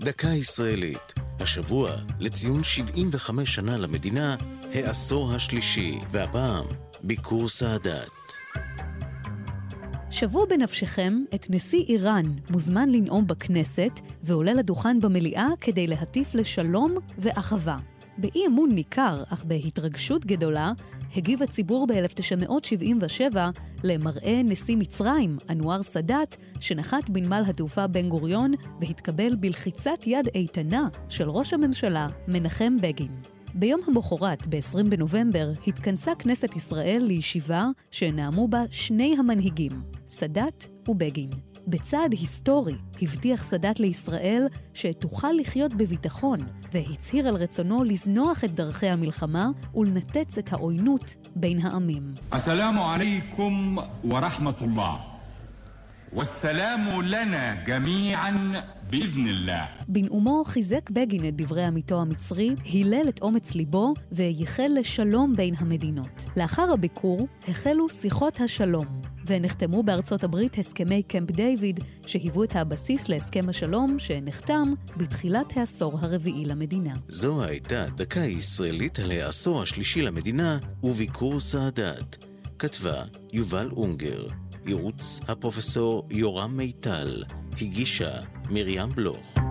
דקה ישראלית, השבוע לציון 75 שנה למדינה, העשור השלישי, והפעם ביקור סאדאת. שוו בנפשכם את נשיא איראן מוזמן לנאום בכנסת ועולה לדוכן במליאה כדי להטיף לשלום ואחווה. באי אמון ניכר, אך בהתרגשות גדולה, הגיב הציבור ב-1977 למראה נשיא מצרים, אנואר סאדאת, שנחת בנמל התעופה בן גוריון והתקבל בלחיצת יד איתנה של ראש הממשלה מנחם בגין. ביום המחרת, ב-20 בנובמבר, התכנסה כנסת ישראל לישיבה שנאמו בה שני המנהיגים, סאדאת ובגין. בצעד היסטורי הבטיח סאדאת לישראל שתוכל לחיות בביטחון, והצהיר על רצונו לזנוח את דרכי המלחמה ולנתץ את העוינות בין העמים. السلام عليكم ورحمة الله والسلام لنا جميعا بإذن الله בנאומו חיזק בגין את דברי עמיתו המצרי, הילל את אומץ ליבו וייחל לשלום בין המדינות. לאחר הביקור החלו שיחות השלום, ונחתמו בארצות הברית הסכמי קמפ דיוויד, שהיוו את הבסיס להסכם השלום שנחתם בתחילת העשור הרביעי למדינה. זו הייתה דקה ישראלית על העשור השלישי למדינה וביקור סאדאת. כתבה יובל אונגר, ייעוץ הפרופסור יורם מיטל, הגישה מרים בלוך.